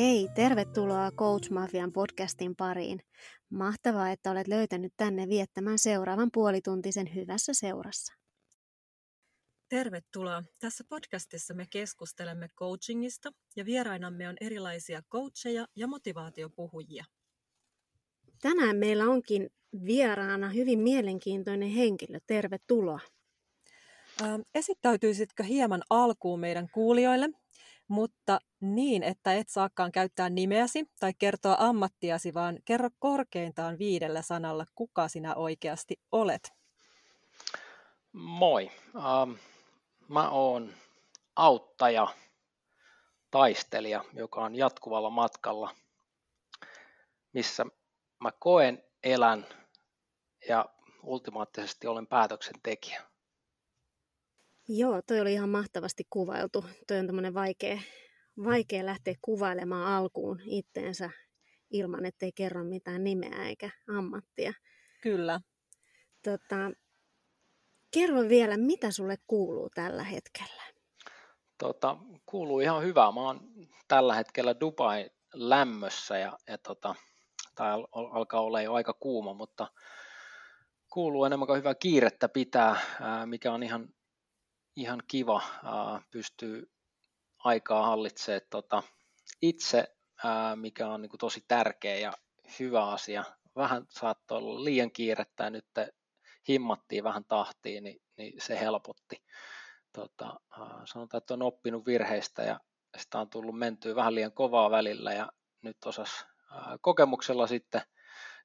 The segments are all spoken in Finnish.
Hei, tervetuloa Coach Mafian podcastin pariin. Mahtavaa, että olet löytänyt tänne viettämään seuraavan puolituntisen hyvässä seurassa. Tervetuloa. Tässä podcastissa me keskustelemme coachingista ja vierainamme on erilaisia coacheja ja motivaatiopuhujia. Tänään meillä onkin vieraana hyvin mielenkiintoinen henkilö. Tervetuloa. Esittäytyisitkö hieman alkuun meidän kuulijoille mutta niin, että et saakaan käyttää nimeäsi tai kertoa ammattiasi, vaan kerro korkeintaan viidellä sanalla, kuka sinä oikeasti olet. Moi. Ähm, mä oon auttaja, taistelija, joka on jatkuvalla matkalla, missä mä koen, elän ja ultimaattisesti olen päätöksentekijä. Joo, toi oli ihan mahtavasti kuvailtu. Toi on tämmöinen vaikea, vaikea lähteä kuvailemaan alkuun itteensä ilman, ettei kerro mitään nimeä eikä ammattia. Kyllä. Tota, kerro vielä, mitä sulle kuuluu tällä hetkellä? Tota, kuuluu ihan hyvää. Mä oon tällä hetkellä Dubai lämmössä ja, ja tota, tai al- alkaa olla jo aika kuuma, mutta kuuluu enemmän kuin hyvää kiirettä pitää, mikä on ihan ihan kiva pystyy aikaa hallitsemaan tota, itse, mikä on niin kuin tosi tärkeä ja hyvä asia. Vähän saattoi olla liian kiirettä ja nyt himmattiin vähän tahtiin, niin, niin se helpotti. Tota, sanotaan, että on oppinut virheistä ja sitä on tullut mentyä vähän liian kovaa välillä ja nyt osas kokemuksella sitten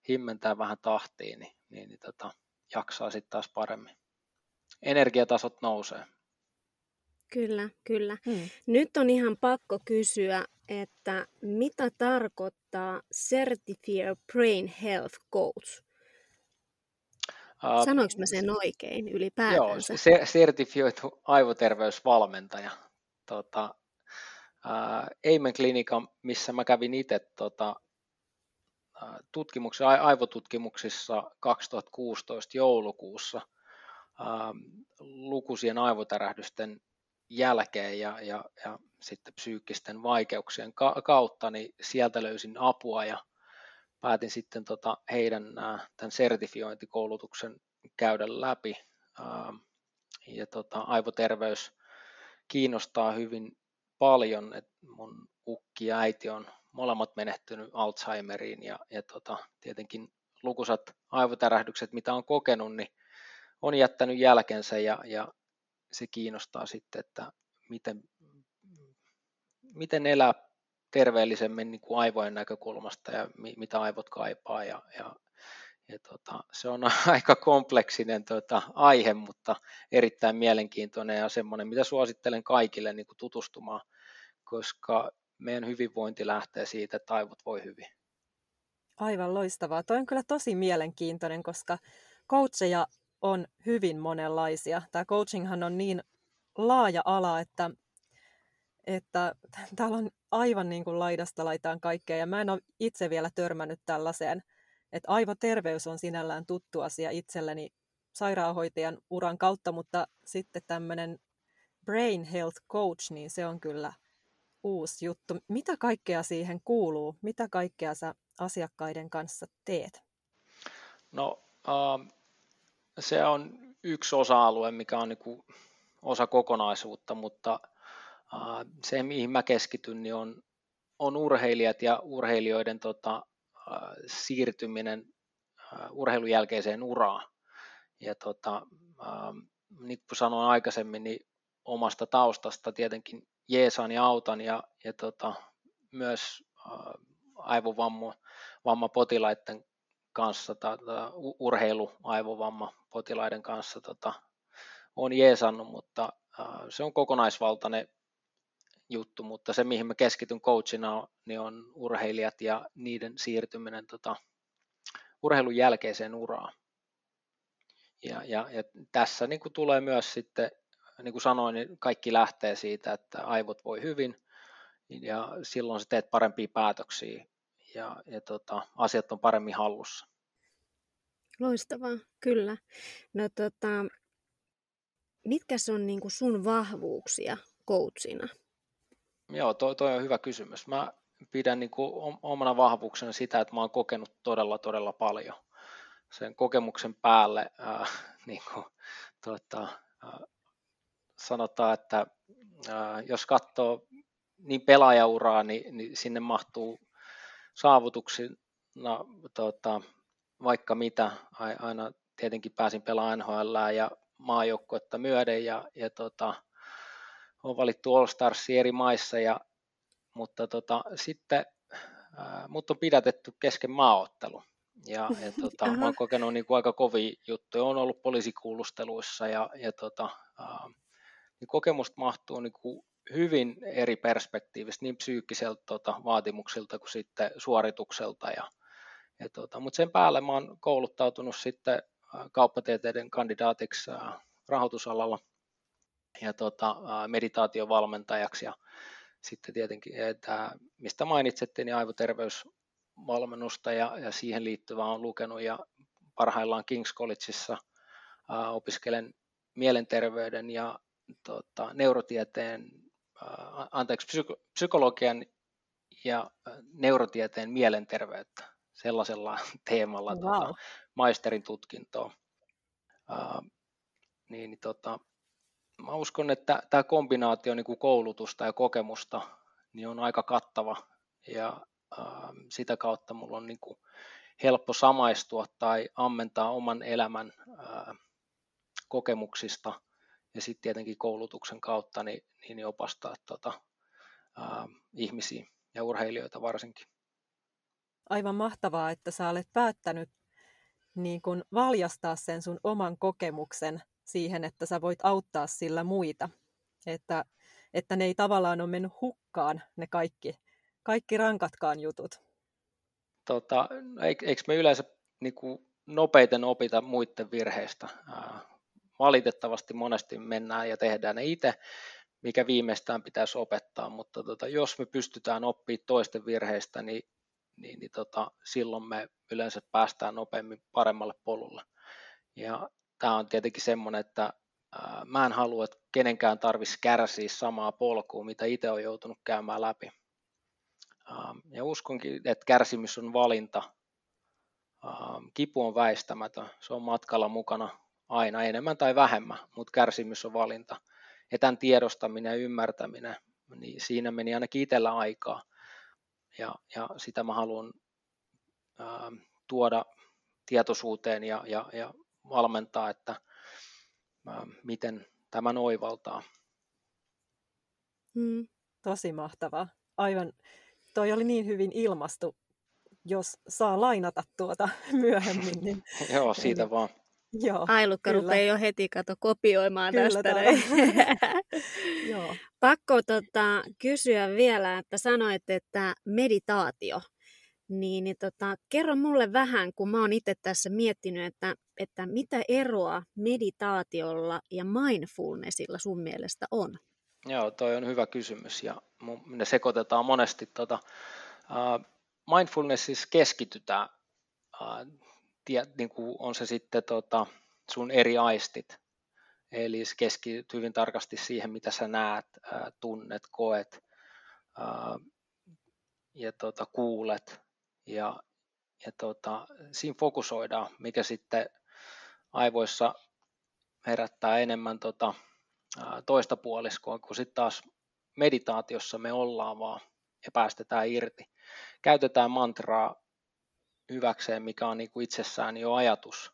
himmentää vähän tahtiin, niin, niin, niin tota, jaksaa sitten taas paremmin. Energiatasot nousee. Kyllä, kyllä. Hmm. Nyt on ihan pakko kysyä, että mitä tarkoittaa Certified Brain Health Coach? Uh, Sanoinko mä sen oikein ylipäätänsä? Joo, se, sertifioitu aivoterveysvalmentaja. Tota, Eimen klinika, missä mä kävin itse tota, tutkimuksissa, aivotutkimuksissa 2016 joulukuussa lukuisien aivotärähdysten jälkeen ja, ja, ja sitten psyykkisten vaikeuksien kautta, niin sieltä löysin apua ja päätin sitten tota heidän tämän sertifiointikoulutuksen käydä läpi. Ja tota, aivoterveys kiinnostaa hyvin paljon, että mun ukki ja äiti on molemmat menehtynyt Alzheimeriin ja, ja tota, tietenkin lukuisat aivotärähdykset, mitä on kokenut, niin on jättänyt jälkensä ja, ja se kiinnostaa sitten, että miten, miten elää terveellisemmin niin kuin aivojen näkökulmasta ja mi, mitä aivot kaipaa. Ja, ja, ja tota, se on aika kompleksinen tota, aihe, mutta erittäin mielenkiintoinen ja semmoinen, mitä suosittelen kaikille niin kuin tutustumaan, koska meidän hyvinvointi lähtee siitä, että aivot voi hyvin. Aivan loistavaa. Toi on kyllä tosi mielenkiintoinen, koska coacheja on hyvin monenlaisia. Tämä coachinghan on niin laaja ala, että, että täällä on aivan niin kuin laidasta laitaan kaikkea. Ja mä en ole itse vielä törmännyt tällaiseen, että aivoterveys on sinällään tuttu asia itselleni sairaanhoitajan uran kautta, mutta sitten tämmöinen brain health coach, niin se on kyllä uusi juttu. Mitä kaikkea siihen kuuluu? Mitä kaikkea sä asiakkaiden kanssa teet? No, uh, se on yksi osa-alue, mikä on niin osa kokonaisuutta, mutta se, mihin mä keskityn, niin on, on urheilijat ja urheilijoiden tota, siirtyminen urheilun jälkeiseen uraan. Ja tota, niin kuin sanoin aikaisemmin, niin omasta taustasta tietenkin jeesaan ja autan ja, ja tota, myös aivovammapotilaiden kanssa, tai urheiluaivovamma potilaiden kanssa tota, on jeesannut, mutta se on kokonaisvaltainen juttu, mutta se mihin mä keskityn coachina niin on urheilijat ja niiden siirtyminen tota, urheilun jälkeiseen uraan. Ja, ja, ja tässä niin kuin tulee myös sitten, niin kuin sanoin, niin kaikki lähtee siitä, että aivot voi hyvin ja silloin sä teet parempia päätöksiä ja, ja tota, asiat on paremmin hallussa. Loistavaa, kyllä. No tota, mitkä on niin kuin sun vahvuuksia coachina? Joo, toi, toi on hyvä kysymys. Mä pidän niin kuin omana vahvuuksena sitä, että mä oon kokenut todella, todella paljon. Sen kokemuksen päälle ää, niin kuin, tuota, ää, sanotaan, että ää, jos katsoo niin pelaajauraa, niin, niin sinne mahtuu saavutuksina tuota, vaikka mitä. Aina tietenkin pääsin pelaamaan NHL ja maajoukkuetta myöden ja, ja tota, on valittu All Starsi eri maissa, ja, mutta tota, sitten ää, mut on pidätetty kesken maaottelu. Ja, ja tota, mä oon kokenut niin kuin aika kovia juttuja. Olen ollut poliisikuulusteluissa ja, ja tota, ää, niin kokemusta mahtuu niin kuin hyvin eri perspektiivistä, niin psyykkiseltä tota, vaatimuksilta kuin sitten suoritukselta. Ja, ja tota, mutta sen päälle mä oon kouluttautunut sitten kauppatieteiden kandidaatiksi rahoitusalalla ja tota, meditaatiovalmentajaksi ja sitten tietenkin, että mistä mainitsette, niin aivoterveysvalmennusta ja, ja siihen liittyvää on lukenut ja parhaillaan King's Collegeissa opiskelen mielenterveyden ja tota, neurotieteen, anteeksi, psyko, psykologian ja neurotieteen mielenterveyttä sellaisella teemalla wow. tota, maisterin tutkintoa. Ää, niin, tota, mä uskon, että tämä kombinaatio niin kuin koulutusta ja kokemusta niin on aika kattava ja ää, sitä kautta mulla on niin kuin helppo samaistua tai ammentaa oman elämän ää, kokemuksista ja sitten tietenkin koulutuksen kautta niin, niin opastaa tota, ää, ihmisiä ja urheilijoita varsinkin. Aivan mahtavaa, että sä olet päättänyt niin kun valjastaa sen sun oman kokemuksen siihen, että sä voit auttaa sillä muita. Että, että ne ei tavallaan ole mennyt hukkaan ne kaikki, kaikki rankatkaan jutut. Tota, eikö me yleensä niin kuin nopeiten opita muiden virheistä? Valitettavasti monesti mennään ja tehdään ne itse, mikä viimeistään pitäisi opettaa, mutta tota, jos me pystytään oppimaan toisten virheistä, niin, niin, niin tota, silloin me yleensä päästään nopeammin paremmalle polulle. Ja tämä on tietenkin semmoinen, että ää, mä en halua, että kenenkään tarvitsisi kärsiä samaa polkua, mitä itse on joutunut käymään läpi. Ää, ja uskonkin, että kärsimys on valinta. Ää, kipu on väistämätön, se on matkalla mukana aina enemmän tai vähemmän, mutta kärsimys on valinta. Ja tämän tiedostaminen ja ymmärtäminen, niin siinä meni ainakin itsellä aikaa. Ja, ja sitä mä haluan ää, tuoda tietoisuuteen ja, ja, ja valmentaa, että miten tämän oivaltaa. Mm. Tosi mahtavaa. Aivan, toi oli niin hyvin ilmastu. Jos saa lainata tuota myöhemmin, niin... Joo, siitä niin, vaan. Joo, Ailukka kyllä. rupeaa jo heti kato kopioimaan kyllä, tästä. Joo. Pakko tota, kysyä vielä, että sanoit, että meditaatio – niin, niin tota, kerro mulle vähän, kun mä oon itse tässä miettinyt, että, että mitä eroa meditaatiolla ja mindfulnessilla sun mielestä on? Joo, toi on hyvä kysymys ja ne sekoitetaan monesti. Tota, uh, mindfulnessissa keskitytään, uh, tie, niin kuin on se sitten tota, sun eri aistit, eli keskityt hyvin tarkasti siihen, mitä sä näet, tunnet, koet ja tota, kuulet ja, ja tota, siinä fokusoidaan, mikä sitten aivoissa herättää enemmän tota, toista puoliskoa, kun sitten taas meditaatiossa me ollaan vaan ja päästetään irti. Käytetään mantraa hyväkseen, mikä on niin kuin itsessään jo ajatus,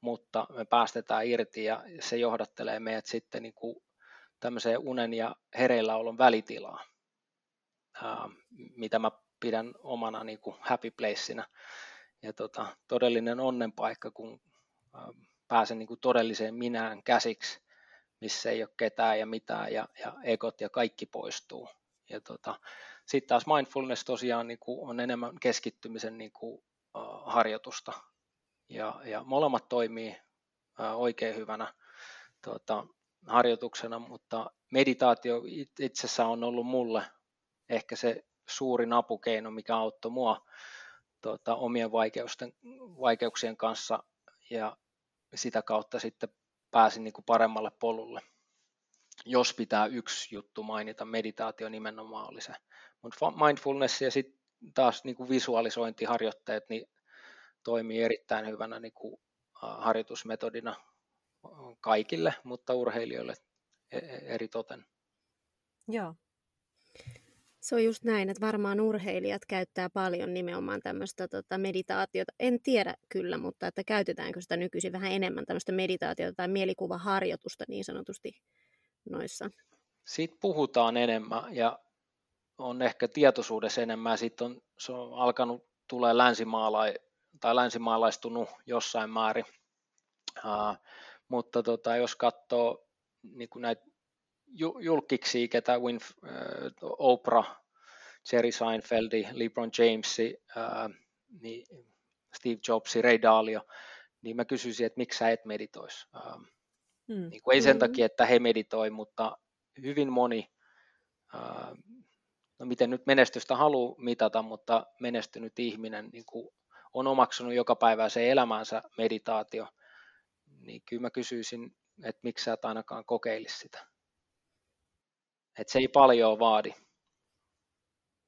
mutta me päästetään irti ja se johdattelee meidät sitten niin kuin tämmöiseen unen ja hereilläolon välitilaan, mitä mä pidän omana niin kuin happy placeina. Ja tota, todellinen onnenpaikka, kun pääsen niin kuin todelliseen minään käsiksi, missä ei ole ketään ja mitään ja, ja egot ja kaikki poistuu. Ja tota, sitten taas mindfulness tosiaan niin kuin on enemmän keskittymisen niin kuin, harjoitusta. Ja, ja molemmat toimii oikein hyvänä tota, harjoituksena, mutta meditaatio itsessään on ollut mulle ehkä se suurin apukeino, mikä auttoi mua tota, omien vaikeusten, vaikeuksien kanssa ja sitä kautta sitten pääsin niin kuin paremmalle polulle. jos pitää yksi juttu mainita, meditaatio nimenomaan oli se. Mutta mindfulness ja sitten taas niin kuin visualisointiharjoitteet niin toimii erittäin hyvänä niin kuin harjoitusmetodina kaikille, mutta urheilijoille e-, e-, eri toten. Joo. Se on just näin, että varmaan urheilijat käyttää paljon nimenomaan tämmöistä tota, meditaatiota. En tiedä kyllä, mutta että käytetäänkö sitä nykyisin vähän enemmän tämmöistä meditaatiota tai mielikuvaharjoitusta niin sanotusti noissa? Siitä puhutaan enemmän ja on ehkä tietoisuudessa enemmän. Sitten on, se on alkanut tulee länsimaala- tai länsimaalaistunut jossain määrin. Uh, mutta tota, jos katsoo niin näitä julkiksi, ketä Winf, äh, Oprah, Jerry Seinfeldi, LeBron Jamesi, äh, niin Steve Jobs, Ray Dalio, niin mä kysyisin, että miksi sä et meditoisi. Äh, mm. niin kuin ei sen mm. takia, että he meditoi, mutta hyvin moni, äh, no miten nyt menestystä haluaa mitata, mutta menestynyt ihminen niin kuin on omaksunut joka päivä se elämänsä meditaatio, niin kyllä mä kysyisin, että miksi sä et ainakaan kokeilisi sitä. Että se ei paljon vaadi.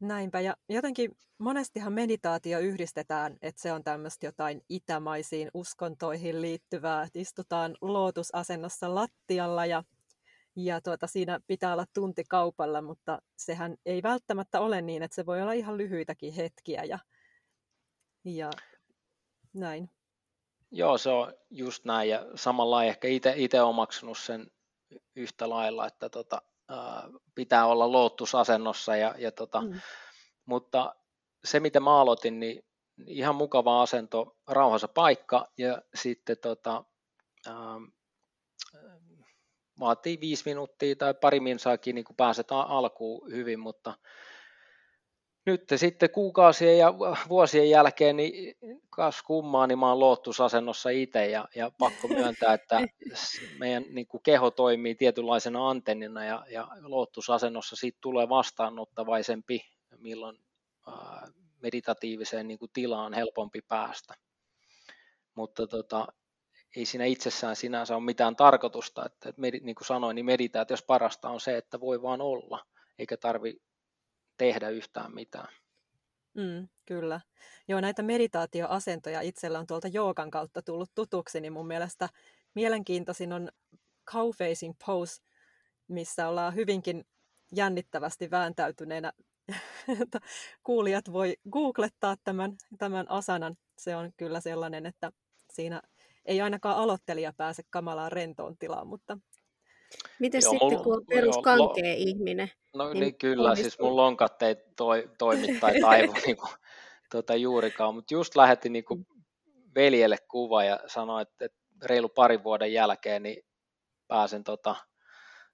Näinpä, ja jotenkin monestihan meditaatio yhdistetään, että se on tämmöistä jotain itämaisiin uskontoihin liittyvää, että istutaan lootusasennossa lattialla ja, ja tuota, siinä pitää olla tunti kaupalla, mutta sehän ei välttämättä ole niin, että se voi olla ihan lyhyitäkin hetkiä ja, ja näin. Joo, se on just näin ja samalla ehkä itse omaksunut sen yhtä lailla, että tota, pitää olla loottusasennossa. Ja, ja tota, mm. Mutta se, mitä mä aloitin, niin ihan mukava asento, rauhassa paikka ja sitten tota, ähm, vaatii viisi minuuttia tai pari minsaakin niin kuin pääset alkuun hyvin, mutta nyt sitten kuukausien ja vuosien jälkeen, niin kas kummaa, niin mä oon loottusasennossa itse ja, ja pakko myöntää, että meidän niin kuin keho toimii tietynlaisena antennina ja, ja loottusasennossa siitä tulee vastaanottavaisempi, milloin ää, meditatiiviseen niin kuin tilaan helpompi päästä. Mutta tota, ei siinä itsessään sinänsä ole mitään tarkoitusta, että, että niin kuin sanoin, niin meditaatiossa parasta on se, että voi vaan olla, eikä tarvi tehdä yhtään mitään. Mm, kyllä. Joo, näitä meditaatioasentoja itsellä on tuolta joogan kautta tullut tutuksi, niin mun mielestä mielenkiintoisin on cow facing pose, missä ollaan hyvinkin jännittävästi vääntäytyneenä. Kuulijat voi googlettaa tämän, tämän asanan. Se on kyllä sellainen, että siinä ei ainakaan aloittelija pääse kamalaan rentoon tilaan, mutta Miten Joo, sitten, mulla, kun on peruskankea lo, ihminen? No niin, niin kyllä, onnistuu. siis mun lonkat ei toi, toimi tai taivu niin kuin, tuota, juurikaan, mutta just lähetin niin kuin veljelle kuva ja sanoi, että, että reilu parin vuoden jälkeen niin pääsen, tota,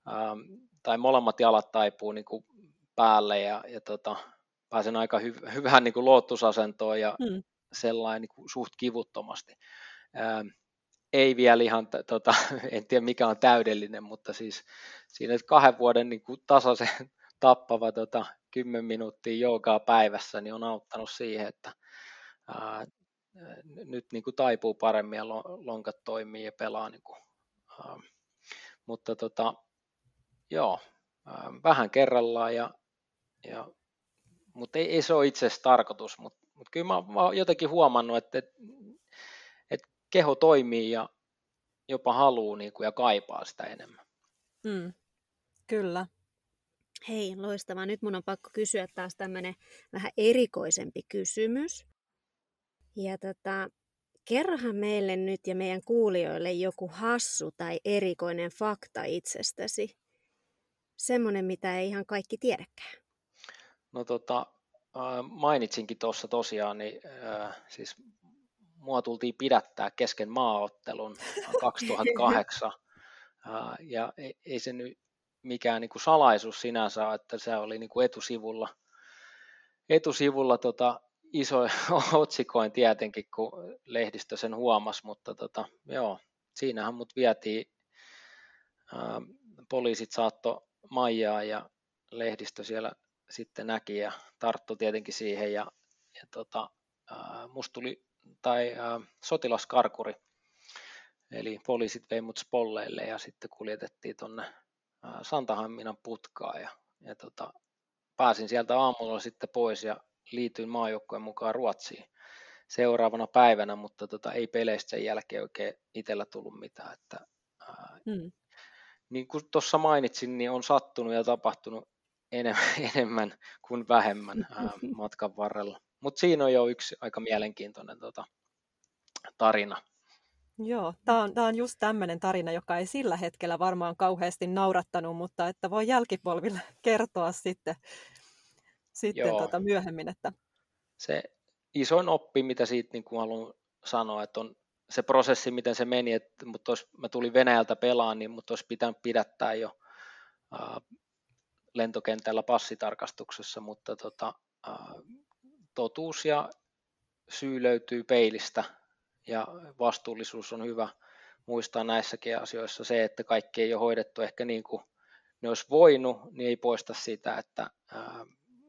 ähm, tai molemmat jalat taipuu niin kuin päälle ja, ja tota, pääsen aika hy, hyvään niin kuin loottusasentoon ja hmm. sellainen niin kuin suht kivuttomasti. Ähm, ei vielä ihan, tota, en tiedä mikä on täydellinen, mutta siis siinä kahden vuoden niin kuin tasaisen tappava tota, 10 minuuttia joogaa päivässä, niin on auttanut siihen, että ää, nyt niin kuin taipuu paremmin ja lonkat toimii ja pelaa. Niin kuin, ää, mutta tota, joo, ää, vähän kerrallaan, ja, ja, mutta ei, ei se ole itse asiassa tarkoitus, mutta, mutta kyllä mä, mä oon jotenkin huomannut, että, että keho toimii ja jopa haluaa niin kuin, ja kaipaa sitä enemmän. Mm, kyllä. Hei, loistavaa. Nyt mun on pakko kysyä taas tämmöinen vähän erikoisempi kysymys. Ja tota, kerrohan meille nyt ja meidän kuulijoille joku hassu tai erikoinen fakta itsestäsi. Semmoinen, mitä ei ihan kaikki tiedäkään. No tota, mainitsinkin tuossa tosiaan, niin äh, siis mua tultiin pidättää kesken maaottelun 2008. ja ei se nyt mikään niin kuin salaisuus sinänsä, että se oli niin kuin etusivulla, etusivulla tota, iso otsikoin tietenkin, kun lehdistö sen huomasi, mutta tota, joo, siinähän mut vietiin, ää, poliisit saatto Maijaa ja lehdistö siellä sitten näki ja tarttu tietenkin siihen ja, ja tota, ää, musta tuli tai äh, sotilaskarkuri. Eli poliisit vei mut spolleille ja sitten kuljetettiin tuonne Santahaminan putkaa ja, ja tota, pääsin sieltä aamulla sitten pois ja liityin maajoukkojen mukaan Ruotsiin seuraavana päivänä, mutta tota, ei peleistä sen jälkeen oikein itsellä tullut mitään. Että, ää, hmm. Niin kuin tuossa mainitsin, niin on sattunut ja tapahtunut enemmän, enemmän kuin vähemmän ää, matkan varrella. Mutta siinä on jo yksi aika mielenkiintoinen tota, tarina. Joo, tämä on, on just tämmöinen tarina, joka ei sillä hetkellä varmaan kauheasti naurattanut, mutta että voi jälkipolville kertoa sitten, sitten tota myöhemmin. Että... Se isoin oppi, mitä siitä niin kuin haluan sanoa, että on se prosessi, miten se meni, että mutta olisi, mä tulin Venäjältä pelaan, niin mutta olisi pitänyt pidättää jo uh, lentokentällä passitarkastuksessa, mutta tota, uh, totuus ja syy löytyy peilistä. Ja vastuullisuus on hyvä muistaa näissäkin asioissa se, että kaikki ei ole hoidettu ehkä niin kuin ne olisi voinut, niin ei poista sitä, että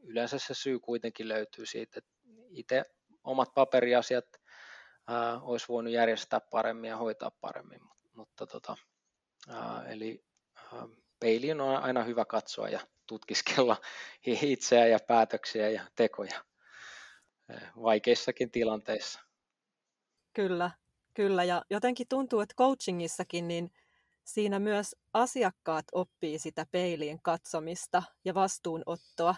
yleensä se syy kuitenkin löytyy siitä, että itse omat paperiasiat olisi voinut järjestää paremmin ja hoitaa paremmin, mutta tota, eli peiliin on aina hyvä katsoa ja tutkiskella itseä ja päätöksiä ja tekoja vaikeissakin tilanteissa. Kyllä, kyllä. Ja jotenkin tuntuu, että coachingissakin niin siinä myös asiakkaat oppii sitä peiliin katsomista ja vastuunottoa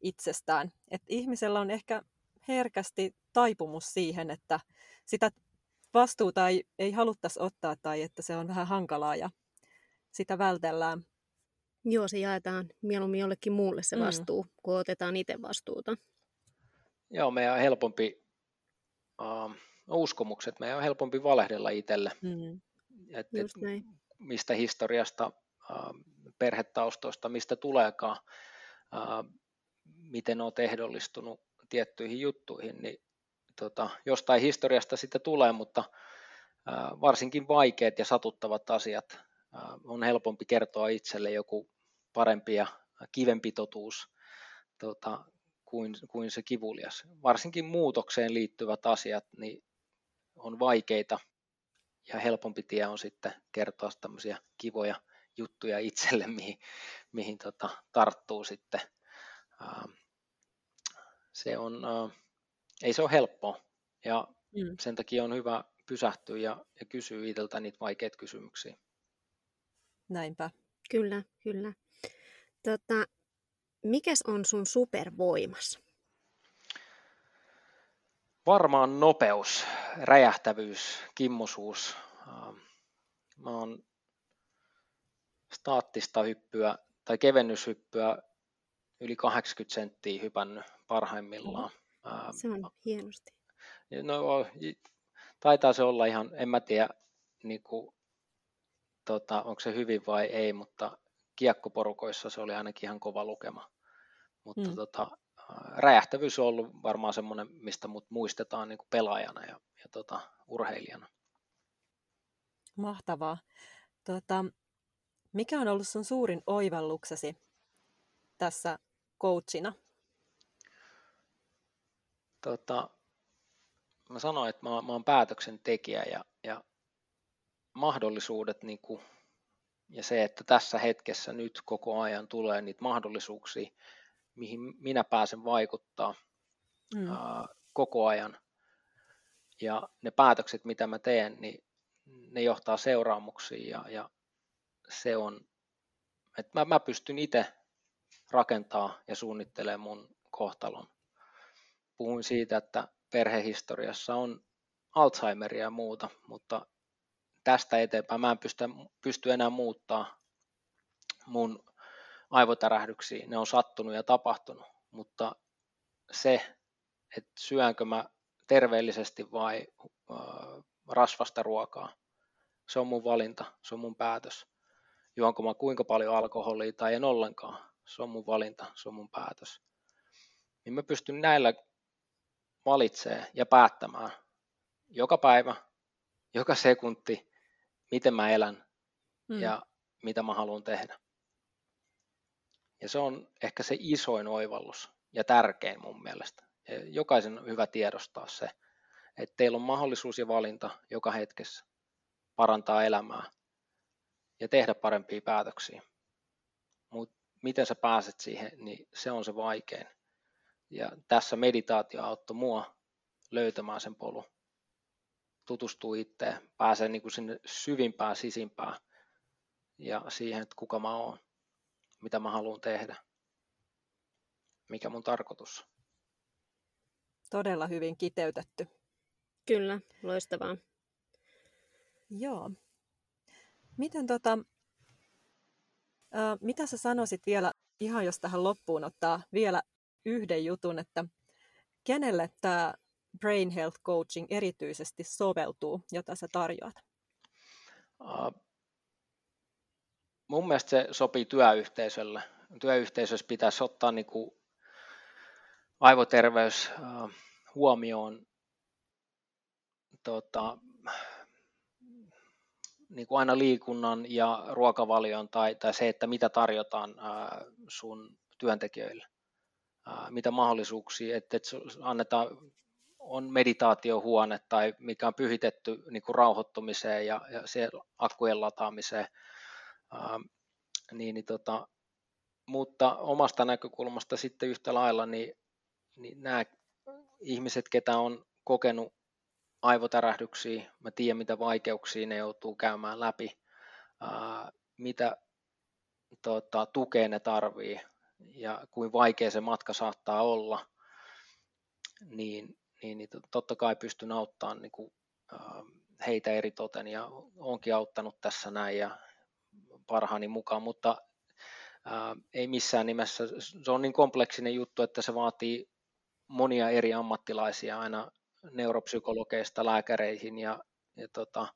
itsestään. Et ihmisellä on ehkä herkästi taipumus siihen, että sitä vastuuta ei, ei haluttaisi ottaa tai että se on vähän hankalaa ja sitä vältellään. Joo, se jaetaan mieluummin jollekin muulle se mm. vastuu, mm. kun otetaan itse vastuuta. Joo, meidän on helpompi, uh, uskomukset, meidän on helpompi valehdella itselle. Mm. Et, et, mistä historiasta, uh, perhetaustoista, mistä tuleekaan, uh, miten olet ehdollistunut tiettyihin juttuihin, niin tota, jostain historiasta sitten tulee, mutta uh, varsinkin vaikeat ja satuttavat asiat uh, on helpompi kertoa itselle joku parempi ja kivempi totuus tota, kuin, kuin se kivulias. Varsinkin muutokseen liittyvät asiat niin on vaikeita ja helpompi tie on sitten kertoa tämmöisiä kivoja juttuja itselle, mihin, mihin tota, tarttuu sitten. se on, ei se ole helppoa ja mm. sen takia on hyvä pysähtyä ja, ja kysyä itseltä niitä vaikeita kysymyksiä. Näinpä. Kyllä, kyllä. Tota, mikäs on sun supervoimas? Varmaan nopeus, räjähtävyys, kimmosuus. Ähm, mä oon staattista hyppyä tai kevennyshyppyä yli 80 senttiä hypännyt parhaimmillaan. Ähm, se on hienosti. No, taitaa se olla ihan, en mä tiedä, niin kuin, tota, onko se hyvin vai ei, mutta kiekkoporukoissa se oli ainakin ihan kova lukema. Mutta mm. tota, räjähtävyys on ollut varmaan semmoinen, mistä mut muistetaan niin kuin pelaajana ja, ja tota, urheilijana. Mahtavaa. Tota, mikä on ollut sun suurin oivalluksesi tässä coachina? Tota, mä sanoin, että mä, mä oon päätöksentekijä ja, ja mahdollisuudet niin kuin ja se, että tässä hetkessä nyt koko ajan tulee niitä mahdollisuuksia, mihin minä pääsen vaikuttaa mm. ää, koko ajan. Ja ne päätökset, mitä mä teen, niin ne johtaa seuraamuksiin ja, ja se on, että mä, mä pystyn itse rakentaa ja suunnittelemaan mun kohtalon. Puhuin siitä, että perhehistoriassa on Alzheimeria ja muuta, mutta tästä eteenpäin mä en pysty, pysty enää muuttaa mun aivotärähdyksiä. Ne on sattunut ja tapahtunut, mutta se, että syönkö mä terveellisesti vai äh, rasvasta ruokaa, se on mun valinta, se on mun päätös. Juonko mä kuinka paljon alkoholia tai en ollenkaan, se on mun valinta, se on mun päätös. Niin mä pystyn näillä valitsemaan ja päättämään joka päivä, joka sekunti, miten mä elän mm. ja mitä mä haluan tehdä. Ja se on ehkä se isoin oivallus ja tärkein mun mielestä. Ja jokaisen on hyvä tiedostaa se, että teillä on mahdollisuus ja valinta joka hetkessä parantaa elämää ja tehdä parempia päätöksiä. mutta miten sä pääset siihen, niin se on se vaikein. Ja tässä meditaatio auttoi mua löytämään sen polun. Tutustuu itteen, pääsee niin kuin sinne syvimpään, sisimpään ja siihen, että kuka mä oon, mitä mä haluan tehdä, mikä mun tarkoitus. Todella hyvin kiteytetty. Kyllä, loistavaa. Joo. Miten tota, ää, mitä sä sanoisit vielä, ihan jos tähän loppuun ottaa vielä yhden jutun, että kenelle tämä Brain Health Coaching erityisesti soveltuu, jota sä tarjoat? Uh, mun mielestä se sopii työyhteisölle. Työyhteisössä pitäisi ottaa niin kuin aivoterveys huomioon tota, niin kuin aina liikunnan ja ruokavalion tai, tai se, että mitä tarjotaan sun työntekijöille, mitä mahdollisuuksia, että, että annetaan, on meditaatiohuone tai mikä on pyhitetty niin kuin rauhoittumiseen ja, ja akkujen lataamiseen, niin, niin tota, mutta omasta näkökulmasta sitten yhtä lailla, niin, niin nämä ihmiset, ketä on kokenut aivotärähdyksiä, mä tiedän mitä vaikeuksia ne joutuu käymään läpi, ää, mitä tota, tukea ne tarvii ja kuin vaikea se matka saattaa olla, niin, niin, niin totta kai pystyn auttamaan niin kuin, ää, heitä eri toten ja onkin auttanut tässä näin ja parhaani mukaan, mutta ää, ei missään nimessä, se on niin kompleksinen juttu, että se vaatii monia eri ammattilaisia aina neuropsykologeista lääkäreihin ja, ja tota,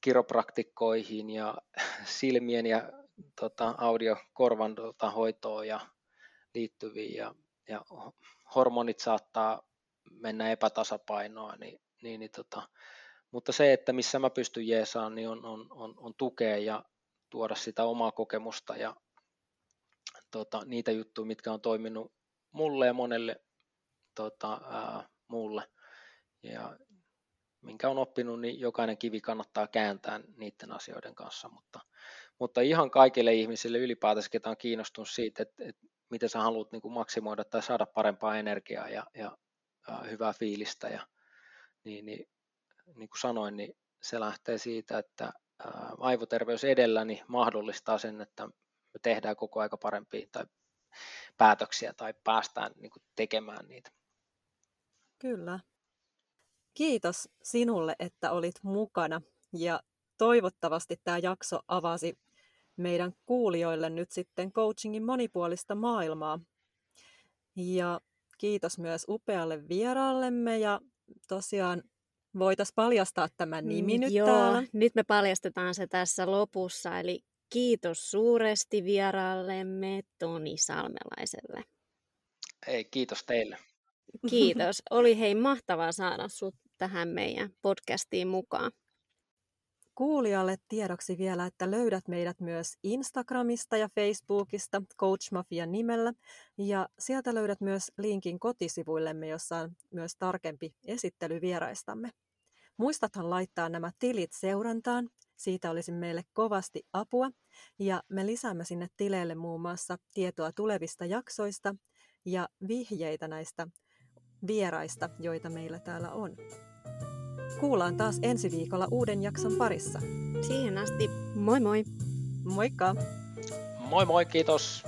kiropraktikkoihin ja silmien ja tota, audiokorvan tota, hoitoon ja liittyviin ja, ja hormonit saattaa mennä epätasapainoa, niin, niin, niin tota, mutta se, että missä mä pystyn jeesaan, niin on, on, on, on tukea ja tuoda sitä omaa kokemusta ja tota, niitä juttuja, mitkä on toiminut mulle ja monelle tota, ää, muulle. Ja minkä on oppinut, niin jokainen kivi kannattaa kääntää niiden asioiden kanssa, mutta, mutta ihan kaikille ihmisille ylipäätänsä, ketä on kiinnostunut siitä, että, että miten sä haluat niin kuin maksimoida tai saada parempaa energiaa ja, ja, ja hyvää fiilistä, ja, niin, niin, niin kuin sanoin, niin se lähtee siitä, että aivoterveys edellä niin mahdollistaa sen, että me tehdään koko aika parempia tai päätöksiä tai päästään niin kuin tekemään niitä. Kyllä, Kiitos sinulle, että olit mukana ja toivottavasti tämä jakso avasi meidän kuulijoille nyt sitten coachingin monipuolista maailmaa. Ja kiitos myös upealle vieraallemme ja tosiaan voitaisiin paljastaa tämä mm, nimi mm, nyt joo, täällä. nyt me paljastetaan se tässä lopussa, eli kiitos suuresti vieraallemme Toni Salmelaiselle. Ei, kiitos teille. Kiitos. Oli hei mahtavaa saada sut tähän meidän podcastiin mukaan. Kuulijalle tiedoksi vielä, että löydät meidät myös Instagramista ja Facebookista Coach Mafia nimellä ja sieltä löydät myös linkin kotisivuillemme, jossa on myös tarkempi esittely vieraistamme. Muistathan laittaa nämä tilit seurantaan, siitä olisi meille kovasti apua ja me lisäämme sinne tileille muun muassa tietoa tulevista jaksoista ja vihjeitä näistä vieraista, joita meillä täällä on. Kuullaan taas ensi viikolla uuden jakson parissa. Siihen asti, moi moi! Moikka! Moi moi, kiitos!